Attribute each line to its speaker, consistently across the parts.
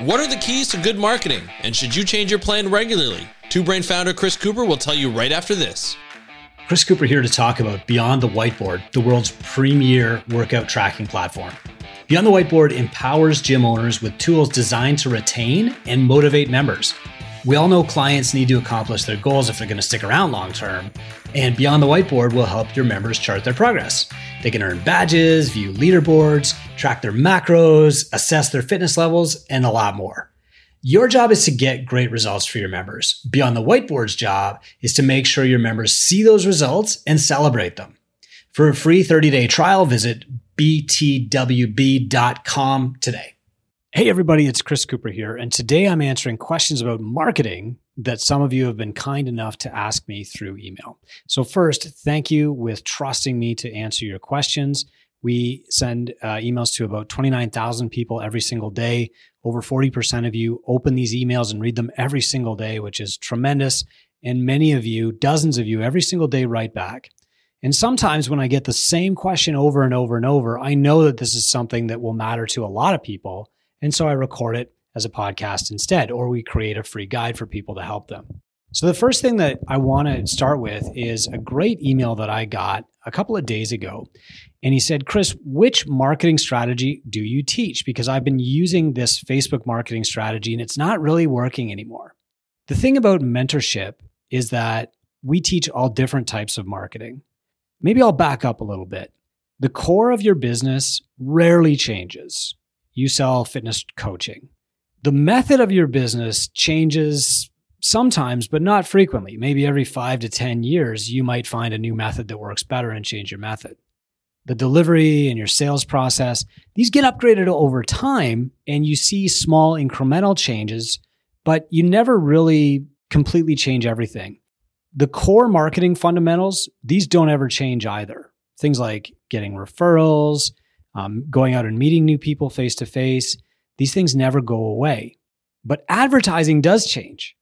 Speaker 1: What are the keys to good marketing, and should you change your plan regularly? Two Brain founder Chris Cooper will tell you right after this.
Speaker 2: Chris Cooper here to talk about Beyond the Whiteboard, the world's premier workout tracking platform. Beyond the Whiteboard empowers gym owners with tools designed to retain and motivate members. We all know clients need to accomplish their goals if they're going to stick around long term, and Beyond the Whiteboard will help your members chart their progress. They can earn badges, view leaderboards, track their macros, assess their fitness levels, and a lot more. Your job is to get great results for your members. Beyond the Whiteboard's job is to make sure your members see those results and celebrate them. For a free 30 day trial, visit btwb.com today. Hey, everybody, it's Chris Cooper here. And today I'm answering questions about marketing that some of you have been kind enough to ask me through email. So, first, thank you with trusting me to answer your questions. We send uh, emails to about 29,000 people every single day. Over 40% of you open these emails and read them every single day, which is tremendous. And many of you, dozens of you, every single day write back. And sometimes when I get the same question over and over and over, I know that this is something that will matter to a lot of people. And so I record it as a podcast instead, or we create a free guide for people to help them. So, the first thing that I want to start with is a great email that I got a couple of days ago. And he said, Chris, which marketing strategy do you teach? Because I've been using this Facebook marketing strategy and it's not really working anymore. The thing about mentorship is that we teach all different types of marketing. Maybe I'll back up a little bit. The core of your business rarely changes you sell fitness coaching. The method of your business changes sometimes, but not frequently. Maybe every five to 10 years, you might find a new method that works better and change your method. The delivery and your sales process, these get upgraded over time and you see small incremental changes, but you never really completely change everything. The core marketing fundamentals, these don't ever change either. Things like getting referrals, um, going out and meeting new people face to face. These things never go away. But advertising does change.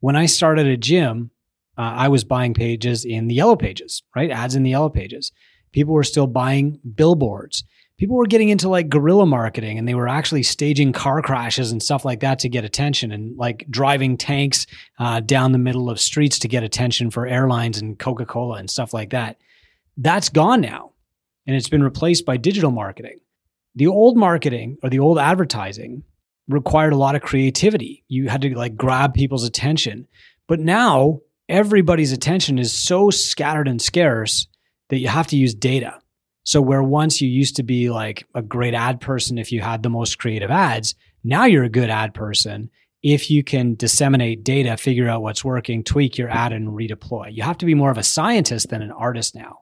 Speaker 2: When I started a gym, uh, I was buying pages in the yellow pages, right? Ads in the yellow pages. People were still buying billboards. People were getting into like guerrilla marketing and they were actually staging car crashes and stuff like that to get attention and like driving tanks uh, down the middle of streets to get attention for airlines and Coca Cola and stuff like that. That's gone now and it's been replaced by digital marketing. The old marketing or the old advertising required a lot of creativity. You had to like grab people's attention. But now everybody's attention is so scattered and scarce that you have to use data. So where once you used to be like a great ad person if you had the most creative ads, now you're a good ad person if you can disseminate data, figure out what's working, tweak your ad and redeploy. You have to be more of a scientist than an artist now.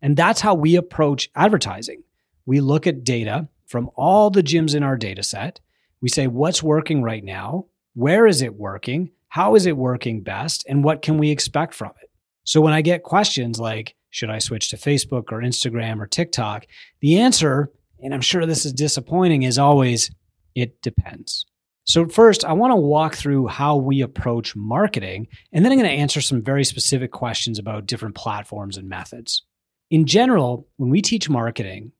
Speaker 2: And that's how we approach advertising. We look at data from all the gyms in our data set. We say, what's working right now? Where is it working? How is it working best? And what can we expect from it? So when I get questions like, should I switch to Facebook or Instagram or TikTok? The answer, and I'm sure this is disappointing, is always, it depends. So, first, I want to walk through how we approach marketing, and then I'm going to answer some very specific questions about different platforms and methods in general, when we teach marketing,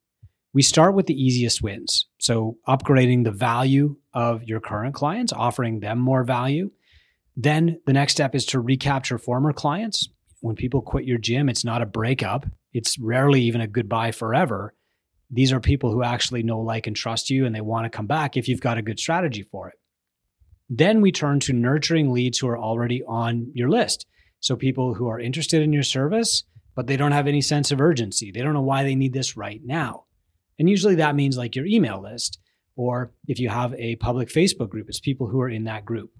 Speaker 2: we start with the easiest wins. So, upgrading the value of your current clients, offering them more value. Then the next step is to recapture former clients. When people quit your gym, it's not a breakup, it's rarely even a goodbye forever. These are people who actually know, like, and trust you, and they want to come back if you've got a good strategy for it. Then we turn to nurturing leads who are already on your list. So, people who are interested in your service but they don't have any sense of urgency. They don't know why they need this right now. And usually that means like your email list, or if you have a public Facebook group, it's people who are in that group.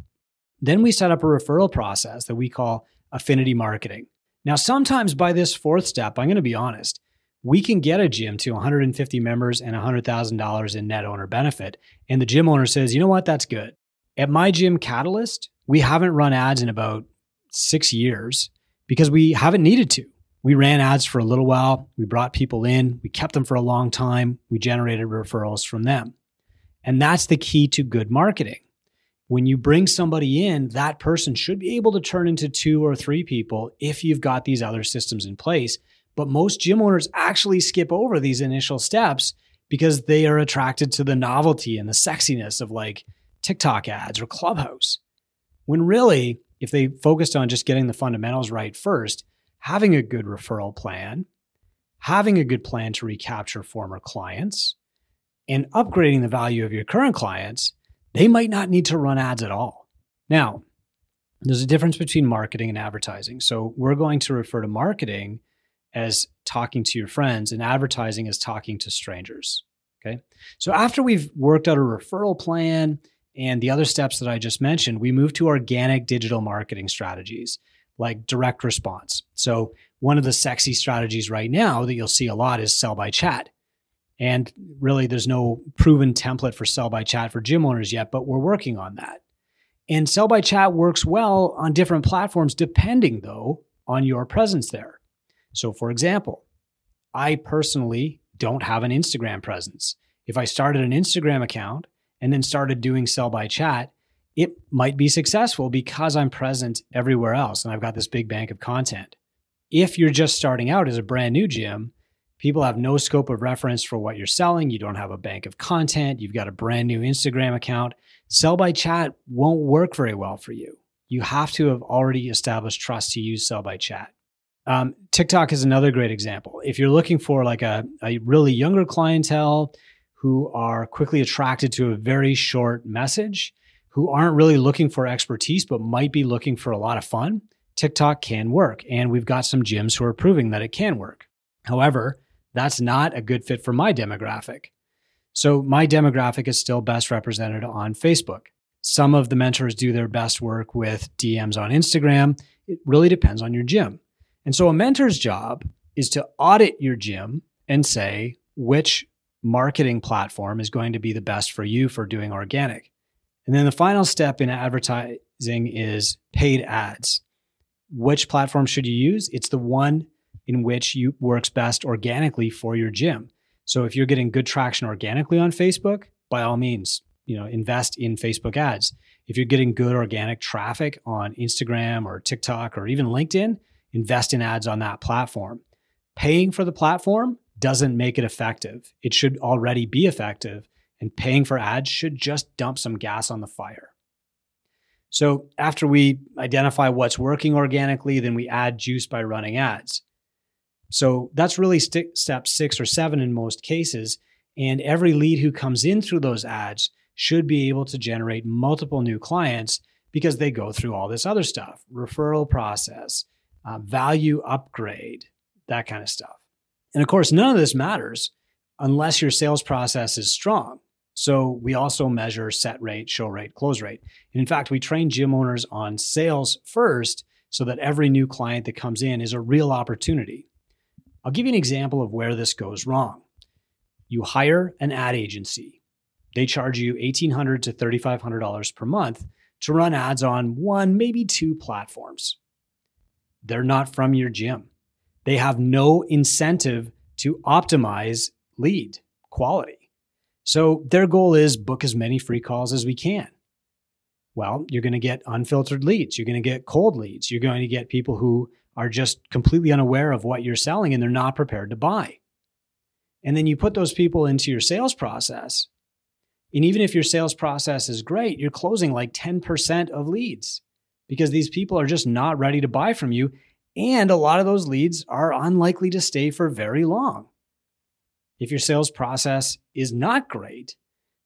Speaker 2: Then we set up a referral process that we call affinity marketing. Now, sometimes by this fourth step, I'm going to be honest, we can get a gym to 150 members and $100,000 in net owner benefit. And the gym owner says, you know what, that's good. At my gym Catalyst, we haven't run ads in about six years because we haven't needed to. We ran ads for a little while. We brought people in. We kept them for a long time. We generated referrals from them. And that's the key to good marketing. When you bring somebody in, that person should be able to turn into two or three people if you've got these other systems in place. But most gym owners actually skip over these initial steps because they are attracted to the novelty and the sexiness of like TikTok ads or Clubhouse. When really, if they focused on just getting the fundamentals right first, having a good referral plan, having a good plan to recapture former clients, and upgrading the value of your current clients, they might not need to run ads at all. Now, there's a difference between marketing and advertising. So we're going to refer to marketing as talking to your friends and advertising as talking to strangers. Okay. So after we've worked out a referral plan and the other steps that I just mentioned, we move to organic digital marketing strategies like direct response. So one of the sexy strategies right now that you'll see a lot is sell by chat. And really, there's no proven template for sell by chat for gym owners yet, but we're working on that. And sell by chat works well on different platforms, depending though on your presence there. So, for example, I personally don't have an Instagram presence. If I started an Instagram account and then started doing sell by chat, it might be successful because I'm present everywhere else and I've got this big bank of content. If you're just starting out as a brand new gym, people have no scope of reference for what you're selling. You don't have a bank of content. You've got a brand new Instagram account. Sell by chat won't work very well for you. You have to have already established trust to use sell by chat. Um, TikTok is another great example. If you're looking for like a, a really younger clientele who are quickly attracted to a very short message, who aren't really looking for expertise, but might be looking for a lot of fun, TikTok can work. And we've got some gyms who are proving that it can work. However, that's not a good fit for my demographic. So my demographic is still best represented on Facebook. Some of the mentors do their best work with DMs on Instagram. It really depends on your gym. And so a mentor's job is to audit your gym and say which marketing platform is going to be the best for you for doing organic. And then the final step in advertising is paid ads. Which platform should you use? It's the one in which you works best organically for your gym. So if you're getting good traction organically on Facebook, by all means, you know, invest in Facebook ads. If you're getting good organic traffic on Instagram or TikTok or even LinkedIn, invest in ads on that platform. Paying for the platform doesn't make it effective. It should already be effective, and paying for ads should just dump some gas on the fire. So, after we identify what's working organically, then we add juice by running ads. So that's really st- step six or seven in most cases. And every lead who comes in through those ads should be able to generate multiple new clients because they go through all this other stuff referral process, uh, value upgrade, that kind of stuff. And of course, none of this matters unless your sales process is strong. So we also measure set rate, show rate, close rate. And in fact, we train gym owners on sales first so that every new client that comes in is a real opportunity. I'll give you an example of where this goes wrong. You hire an ad agency. They charge you $1,800 to $3,500 per month to run ads on one, maybe two platforms. They're not from your gym. They have no incentive to optimize lead quality. So their goal is book as many free calls as we can. Well, you're going to get unfiltered leads. You're going to get cold leads. You're going to get people who are just completely unaware of what you're selling and they're not prepared to buy. And then you put those people into your sales process. And even if your sales process is great, you're closing like 10% of leads because these people are just not ready to buy from you. And a lot of those leads are unlikely to stay for very long. If your sales process is not great,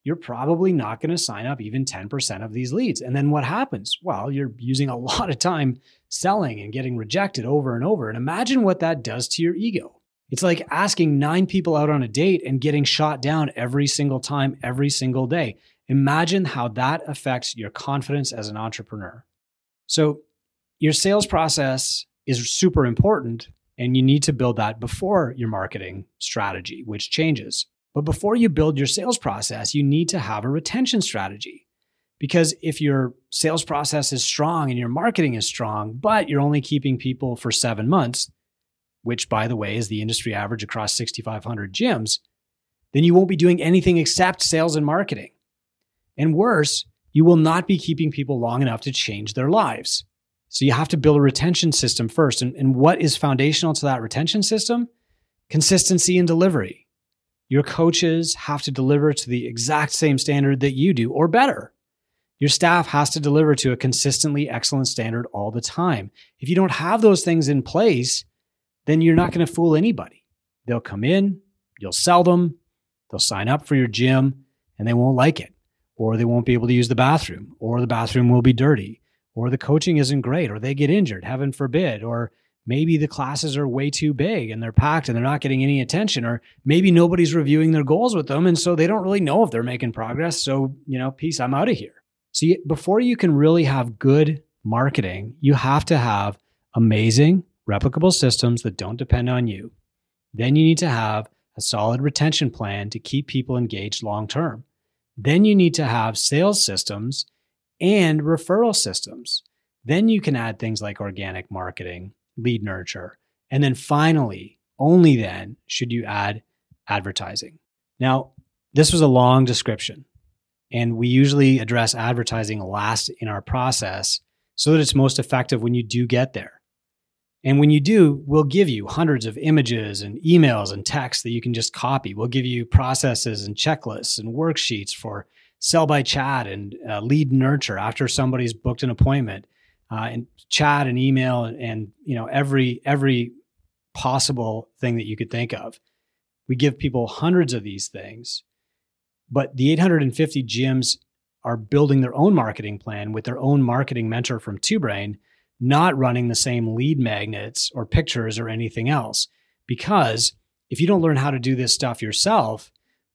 Speaker 2: you're probably not going to sign up even 10% of these leads. And then what happens? Well, you're using a lot of time selling and getting rejected over and over. And imagine what that does to your ego. It's like asking nine people out on a date and getting shot down every single time, every single day. Imagine how that affects your confidence as an entrepreneur. So, your sales process is super important, and you need to build that before your marketing strategy, which changes. But before you build your sales process, you need to have a retention strategy. Because if your sales process is strong and your marketing is strong, but you're only keeping people for seven months, which by the way is the industry average across 6,500 gyms, then you won't be doing anything except sales and marketing. And worse, you will not be keeping people long enough to change their lives. So you have to build a retention system first. And, and what is foundational to that retention system? Consistency and delivery. Your coaches have to deliver to the exact same standard that you do or better. Your staff has to deliver to a consistently excellent standard all the time. If you don't have those things in place, then you're not going to fool anybody. They'll come in, you'll sell them, they'll sign up for your gym, and they won't like it, or they won't be able to use the bathroom, or the bathroom will be dirty, or the coaching isn't great, or they get injured, heaven forbid, or maybe the classes are way too big and they're packed and they're not getting any attention, or maybe nobody's reviewing their goals with them. And so they don't really know if they're making progress. So, you know, peace, I'm out of here. So, you, before you can really have good marketing, you have to have amazing, replicable systems that don't depend on you. Then you need to have a solid retention plan to keep people engaged long term. Then you need to have sales systems and referral systems. Then you can add things like organic marketing, lead nurture. And then finally, only then should you add advertising. Now, this was a long description, and we usually address advertising last in our process so that it's most effective when you do get there. And when you do, we'll give you hundreds of images and emails and texts that you can just copy. We'll give you processes and checklists and worksheets for sell by chat and uh, lead nurture after somebody's booked an appointment, uh, and chat and email and, and you know every every possible thing that you could think of. We give people hundreds of these things, but the 850 gyms are building their own marketing plan with their own marketing mentor from TwoBrain not running the same lead magnets or pictures or anything else. Because if you don't learn how to do this stuff yourself,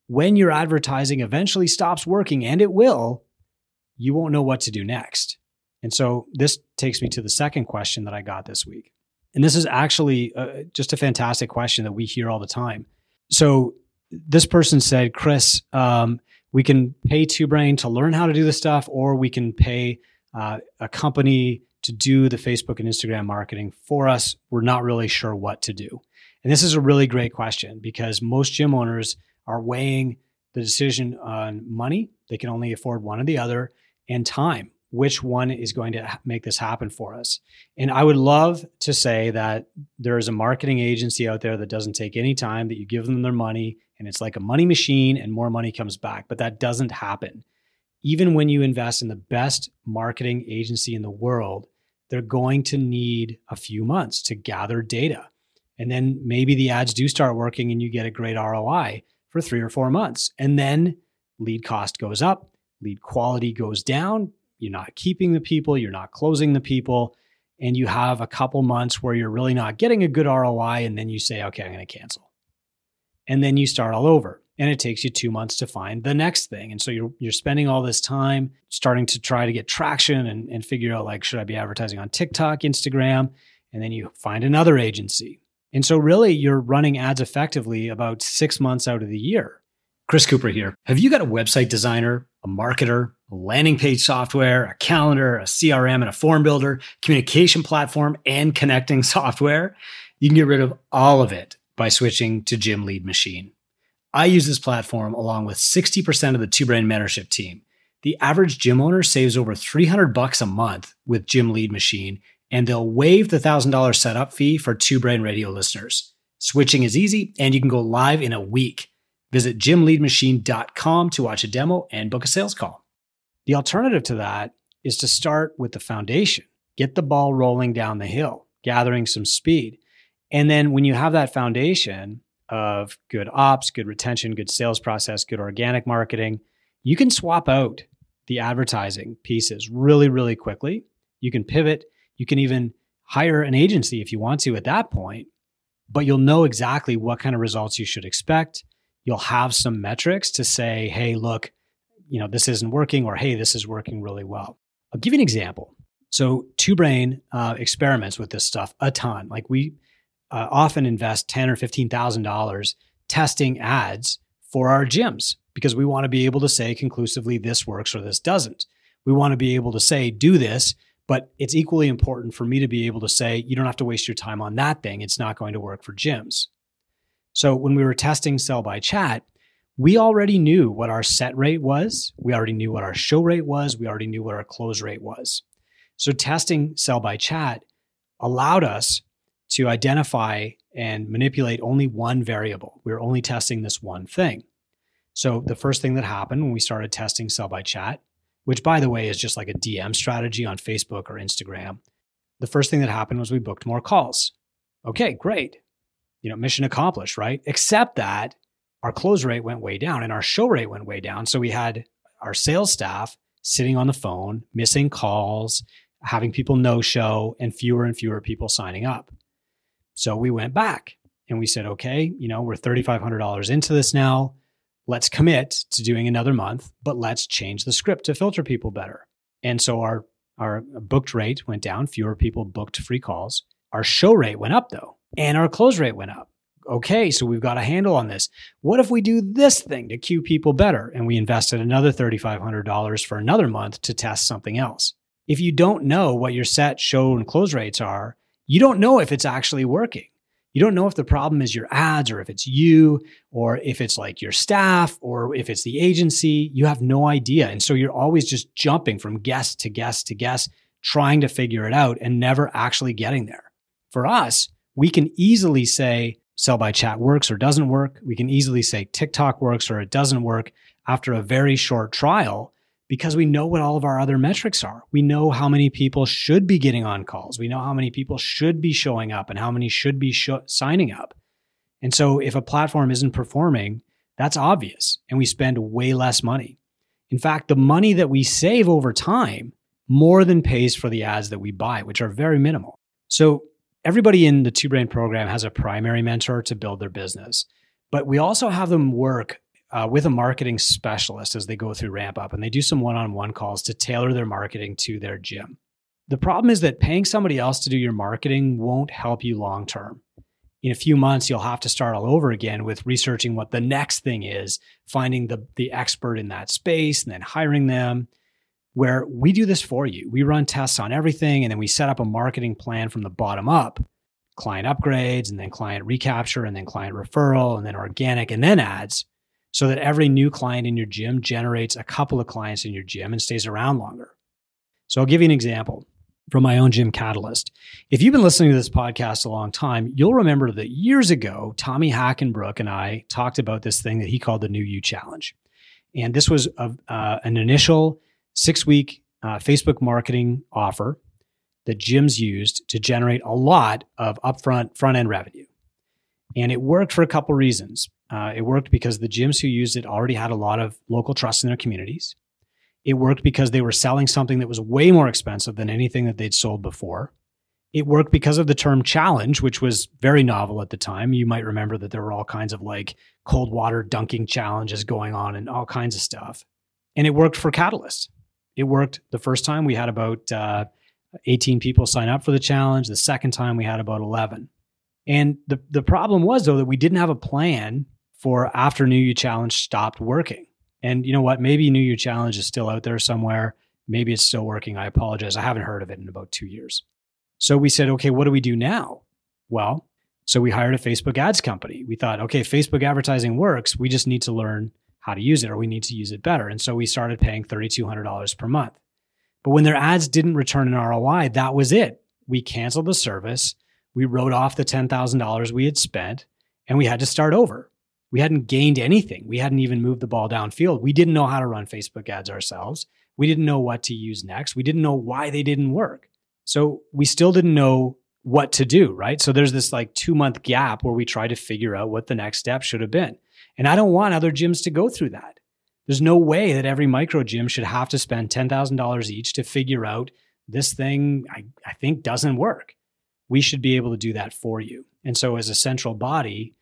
Speaker 2: when your advertising eventually stops working, and it will, you won't know what to do next. And so this takes me to the second question that I got this week. And this is actually uh, just a fantastic question that we hear all the time. So this person said, Chris, um, we can pay TwoBrain to learn how to do this stuff, or we can pay uh, a company to do the Facebook and Instagram marketing for us, we're not really sure what to do. And this is a really great question because most gym owners are weighing the decision on money, they can only afford one or the other, and time. Which one is going to make this happen for us? And I would love to say that there is a marketing agency out there that doesn't take any time, that you give them their money and it's like a money machine and more money comes back. But that doesn't happen even when you invest in the best marketing agency in the world, they're going to need a few months to gather data. And then maybe the ads do start working and you get a great ROI for three or four months. And then lead cost goes up, lead quality goes down. You're not keeping the people, you're not closing the people. And you have a couple months where you're really not getting a good ROI. And then you say, okay, I'm going to cancel. And then you start all over and it takes you two months to find the next thing. And so you're you're spending all this time starting to try to get traction and, and figure out like, should I be advertising on TikTok, Instagram? And then you find another agency. And so really you're running ads effectively about six months out of the year. Chris Cooper here. Have you got a website designer, a marketer, a landing page software, a calendar, a CRM, and a form builder, communication platform, and connecting software? You can get rid of all of it by switching to Gym Lead Machine. I use this platform along with 60% of the TwoBrain mentorship team. The average gym owner saves over 300 bucks a month with Gym Lead Machine, and they'll waive the $1,000 setup fee for TwoBrain radio listeners. Switching is easy, and you can go live in a week. Visit gymleadmachine.com to watch a demo and book a sales call. The alternative to that is to start with the foundation, get the ball rolling down the hill, gathering some speed. And then when you have that foundation, of good ops, good retention, good sales process, good organic marketing, you can swap out the advertising pieces really, really quickly. You can pivot. You can even hire an agency if you want to at that point, but you'll know exactly what kind of results you should expect. You'll have some metrics to say, hey, look, you know, this isn't working, or hey, this is working really well. I'll give you an example. So, TwoBrain uh, experiments with this stuff a ton. Like we uh, often invest ten or fifteen thousand dollars testing ads for our gyms because we want to be able to say conclusively this works or this doesn't. We want to be able to say do this, but it's equally important for me to be able to say you don't have to waste your time on that thing. It's not going to work for gyms. So when we were testing sell by chat, we already knew what our set rate was. We already knew what our show rate was. We already knew what our close rate was. So testing sell by chat allowed us to identify and manipulate only one variable. We were only testing this one thing. So the first thing that happened when we started testing sell by chat which by the way is just like a DM strategy on Facebook or Instagram. The first thing that happened was we booked more calls. Okay, great. You know, mission accomplished, right? Except that our close rate went way down and our show rate went way down. So we had our sales staff sitting on the phone, missing calls, having people no show, and fewer and fewer people signing up. So we went back and we said, okay, you know, we're $3,500 into this now. Let's commit to doing another month, but let's change the script to filter people better. And so our, our booked rate went down, fewer people booked free calls. Our show rate went up though, and our close rate went up. Okay, so we've got a handle on this. What if we do this thing to cue people better? And we invested another $3,500 for another month to test something else. If you don't know what your set show and close rates are, you don't know if it's actually working. You don't know if the problem is your ads or if it's you or if it's like your staff or if it's the agency. You have no idea. And so you're always just jumping from guest to guest to guest, trying to figure it out and never actually getting there. For us, we can easily say sell by chat works or doesn't work. We can easily say TikTok works or it doesn't work after a very short trial because we know what all of our other metrics are. We know how many people should be getting on calls. We know how many people should be showing up and how many should be sh- signing up. And so if a platform isn't performing, that's obvious. And we spend way less money. In fact, the money that we save over time more than pays for the ads that we buy, which are very minimal. So everybody in the Two Brain program has a primary mentor to build their business, but we also have them work uh, with a marketing specialist as they go through ramp up and they do some one on one calls to tailor their marketing to their gym. The problem is that paying somebody else to do your marketing won't help you long term. In a few months, you'll have to start all over again with researching what the next thing is, finding the, the expert in that space, and then hiring them. Where we do this for you. We run tests on everything, and then we set up a marketing plan from the bottom up client upgrades, and then client recapture, and then client referral, and then organic, and then ads so that every new client in your gym generates a couple of clients in your gym and stays around longer. So I'll give you an example from my own gym catalyst. If you've been listening to this podcast a long time, you'll remember that years ago, Tommy Hackenbruck and I talked about this thing that he called the New You Challenge. And this was a, uh, an initial six week uh, Facebook marketing offer that gyms used to generate a lot of upfront front end revenue. And it worked for a couple reasons. Uh, it worked because the gyms who used it already had a lot of local trust in their communities. It worked because they were selling something that was way more expensive than anything that they'd sold before. It worked because of the term challenge, which was very novel at the time. You might remember that there were all kinds of like cold water dunking challenges going on and all kinds of stuff. And it worked for Catalyst. It worked the first time we had about uh, 18 people sign up for the challenge. The second time we had about 11. And the, the problem was, though, that we didn't have a plan for after New You Challenge stopped working. And you know what? Maybe New You Challenge is still out there somewhere. Maybe it's still working. I apologize. I haven't heard of it in about two years. So we said, okay, what do we do now? Well, so we hired a Facebook ads company. We thought, okay, Facebook advertising works. We just need to learn how to use it or we need to use it better. And so we started paying $3,200 per month. But when their ads didn't return an ROI, that was it. We canceled the service we wrote off the $10,000 we had spent and we had to start over. We hadn't gained anything. We hadn't even moved the ball downfield. We didn't know how to run Facebook ads ourselves. We didn't know what to use next. We didn't know why they didn't work. So we still didn't know what to do, right? So there's this like two month gap where we try to figure out what the next step should have been. And I don't want other gyms to go through that. There's no way that every micro gym should have to spend $10,000 each to figure out this thing I, I think doesn't work we should be able to do that for you. And so, as a central body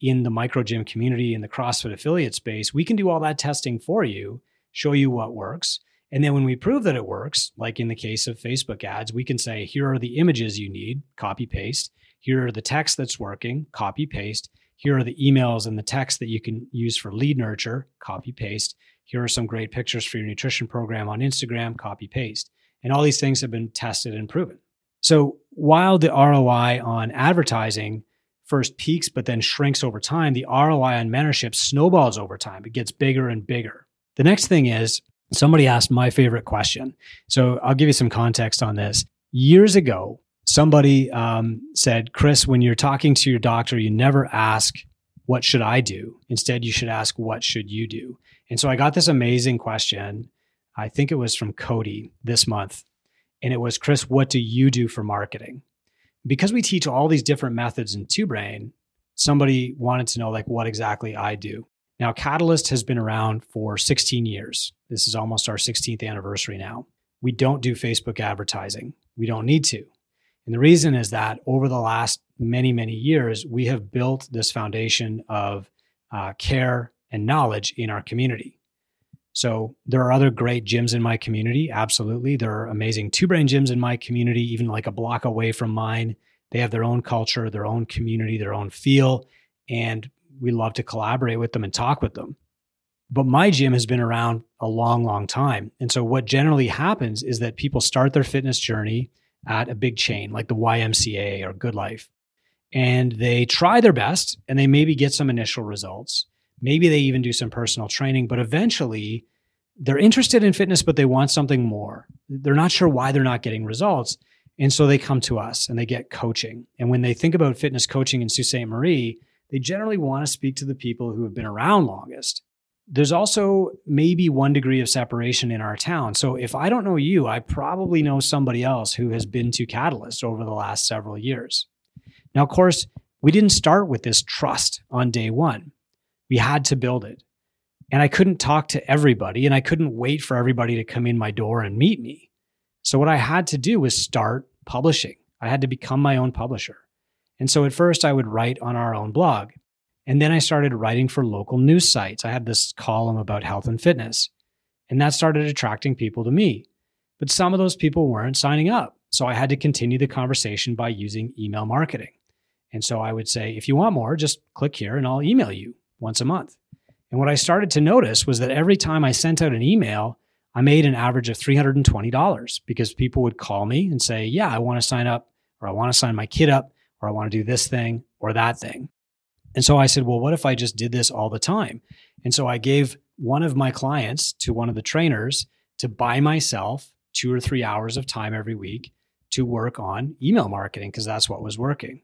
Speaker 2: in the micro gym community in the CrossFit affiliate space, we can do all that testing for you, show you what works. And then when we prove that it works, like in the case of Facebook ads, we can say, here are the images you need, copy paste. Here are the text that's working, copy paste. Here are the emails and the text that you can use for lead nurture, copy paste. Here are some great pictures for your nutrition program on Instagram, copy paste. And all these things have been tested and proven. So while the ROI on advertising first peaks but then shrinks over time, the ROI on mentorship snowballs over time. It gets bigger and bigger. The next thing is somebody asked my favorite question. So I'll give you some context on this. Years ago, somebody um, said, Chris, when you're talking to your doctor, you never ask, What should I do? Instead, you should ask, What should you do? And so I got this amazing question I think it was from Cody this month. And it was, Chris, what do you do for marketing? Because we teach all these different methods in Two Brain, somebody wanted to know like what exactly I do. Now, Catalyst has been around for 16 years. This is almost our 16th anniversary now. We don't do Facebook advertising. We don't need to. And the reason is that over the last many, many years, we have built this foundation of uh, care and knowledge in our community. So there are other great gyms in my community. Absolutely. There are amazing two brain gyms in my community, even like a block away from mine. They have their own culture, their own community, their own feel. And we love to collaborate with them and talk with them. But my gym has been around a long, long time. And so what generally happens is that people start their fitness journey at a big chain like the YMCA or Good Life. And they try their best and they maybe get some initial results. Maybe they even do some personal training, but eventually they're interested in fitness, but they want something more. They're not sure why they're not getting results. And so they come to us and they get coaching. And when they think about fitness coaching in Sault Ste. Marie, they generally want to speak to the people who have been around longest. There's also maybe one degree of separation in our town. So if I don't know you, I probably know somebody else who has been to Catalyst over the last several years. Now, of course, we didn't start with this trust on day one. We had to build it. And I couldn't talk to everybody and I couldn't wait for everybody to come in my door and meet me. So, what I had to do was start publishing. I had to become my own publisher. And so, at first, I would write on our own blog. And then I started writing for local news sites. I had this column about health and fitness, and that started attracting people to me. But some of those people weren't signing up. So I had to continue the conversation by using email marketing. And so I would say, if you want more, just click here and I'll email you once a month. And what I started to notice was that every time I sent out an email, I made an average of $320 because people would call me and say, Yeah, I want to sign up, or I want to sign my kid up, or I want to do this thing or that thing. And so I said, well, what if I just did this all the time? And so I gave one of my clients to one of the trainers to buy myself two or three hours of time every week to work on email marketing because that's what was working.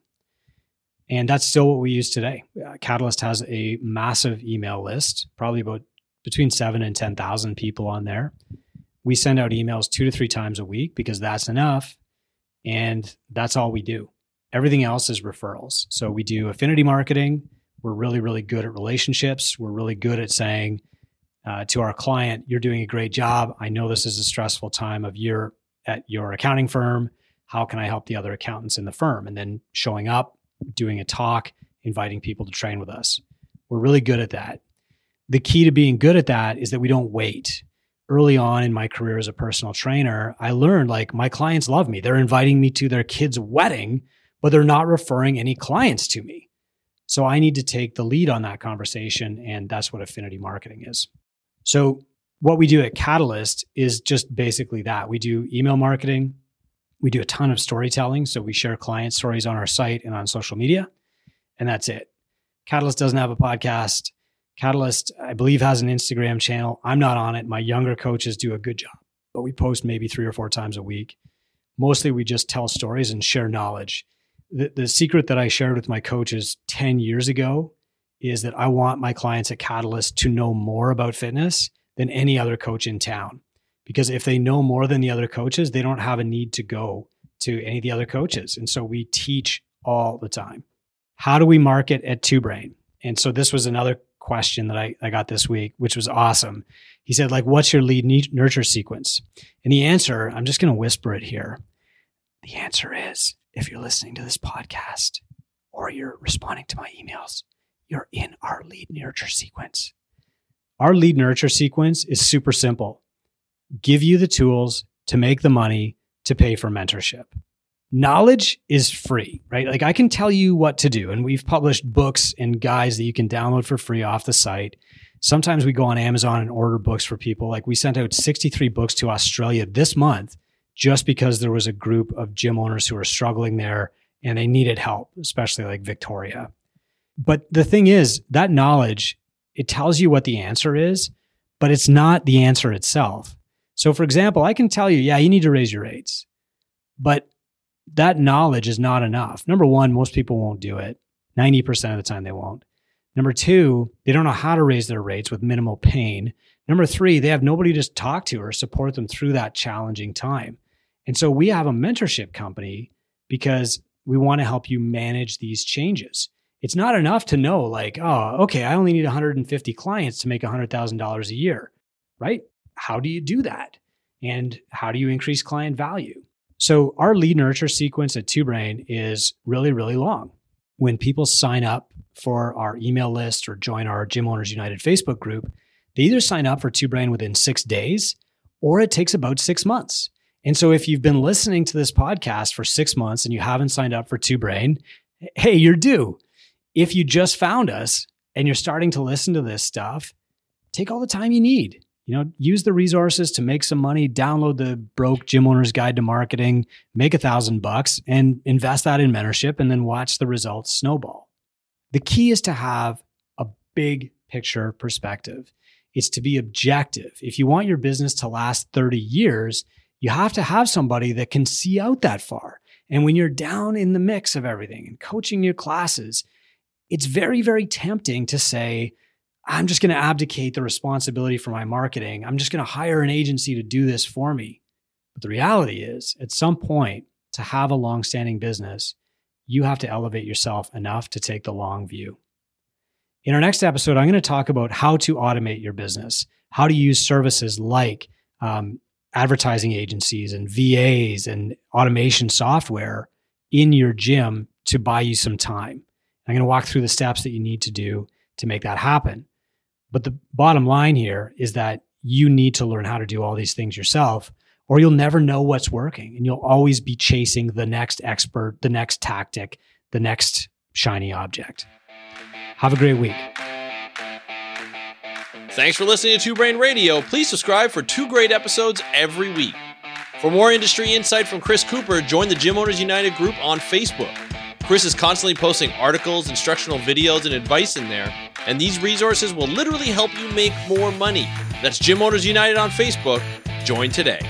Speaker 2: And that's still what we use today. Uh, Catalyst has a massive email list, probably about between seven and 10,000 people on there. We send out emails two to three times a week because that's enough. And that's all we do. Everything else is referrals. So we do affinity marketing. We're really, really good at relationships. We're really good at saying uh, to our client, You're doing a great job. I know this is a stressful time of year at your accounting firm. How can I help the other accountants in the firm? And then showing up, doing a talk, inviting people to train with us. We're really good at that. The key to being good at that is that we don't wait. Early on in my career as a personal trainer, I learned like my clients love me. They're inviting me to their kid's wedding but they're not referring any clients to me. So I need to take the lead on that conversation. And that's what affinity marketing is. So what we do at Catalyst is just basically that. We do email marketing. We do a ton of storytelling. So we share client stories on our site and on social media. And that's it. Catalyst doesn't have a podcast. Catalyst, I believe, has an Instagram channel. I'm not on it. My younger coaches do a good job, but we post maybe three or four times a week. Mostly we just tell stories and share knowledge the, the secret that I shared with my coaches 10 years ago is that I want my clients at Catalyst to know more about fitness than any other coach in town. Because if they know more than the other coaches, they don't have a need to go to any of the other coaches. And so we teach all the time. How do we market at Two Brain? And so this was another question that I, I got this week, which was awesome. He said, like, what's your lead nurture sequence? And the answer, I'm just going to whisper it here. The answer is if you're listening to this podcast or you're responding to my emails, you're in our lead nurture sequence. Our lead nurture sequence is super simple give you the tools to make the money to pay for mentorship. Knowledge is free, right? Like I can tell you what to do, and we've published books and guides that you can download for free off the site. Sometimes we go on Amazon and order books for people. Like we sent out 63 books to Australia this month just because there was a group of gym owners who were struggling there and they needed help, especially like Victoria. But the thing is, that knowledge, it tells you what the answer is, but it's not the answer itself. So, for example, I can tell you, yeah, you need to raise your rates, but that knowledge is not enough. Number one, most people won't do it. 90% of the time, they won't. Number two, they don't know how to raise their rates with minimal pain. Number three, they have nobody to talk to or support them through that challenging time. And so we have a mentorship company because we want to help you manage these changes. It's not enough to know, like, oh, okay, I only need 150 clients to make $100,000 a year, right? How do you do that? And how do you increase client value? So, our lead nurture sequence at Two Brain is really, really long. When people sign up for our email list or join our Gym Owners United Facebook group, they either sign up for Two Brain within six days or it takes about six months. And so if you've been listening to this podcast for six months and you haven't signed up for Two Brain, hey, you're due. If you just found us and you're starting to listen to this stuff, take all the time you need. You know, use the resources to make some money, download the broke gym owner's guide to marketing, make a thousand bucks and invest that in mentorship and then watch the results snowball. The key is to have a big picture perspective. It's to be objective. If you want your business to last 30 years, you have to have somebody that can see out that far. And when you're down in the mix of everything and coaching your classes, it's very, very tempting to say, I'm just going to abdicate the responsibility for my marketing. I'm just going to hire an agency to do this for me. But the reality is, at some point, to have a long standing business, you have to elevate yourself enough to take the long view. In our next episode, I'm going to talk about how to automate your business, how to use services like um, advertising agencies and VAs and automation software in your gym to buy you some time. I'm going to walk through the steps that you need to do to make that happen. But the bottom line here is that you need to learn how to do all these things yourself, or you'll never know what's working. And you'll always be chasing the next expert, the next tactic, the next shiny object. Have a great week.
Speaker 1: Thanks for listening to Two Brain Radio. Please subscribe for two great episodes every week. For more industry insight from Chris Cooper, join the Gym Owners United group on Facebook. Chris is constantly posting articles, instructional videos, and advice in there, and these resources will literally help you make more money. That's Gym Owners United on Facebook. Join today.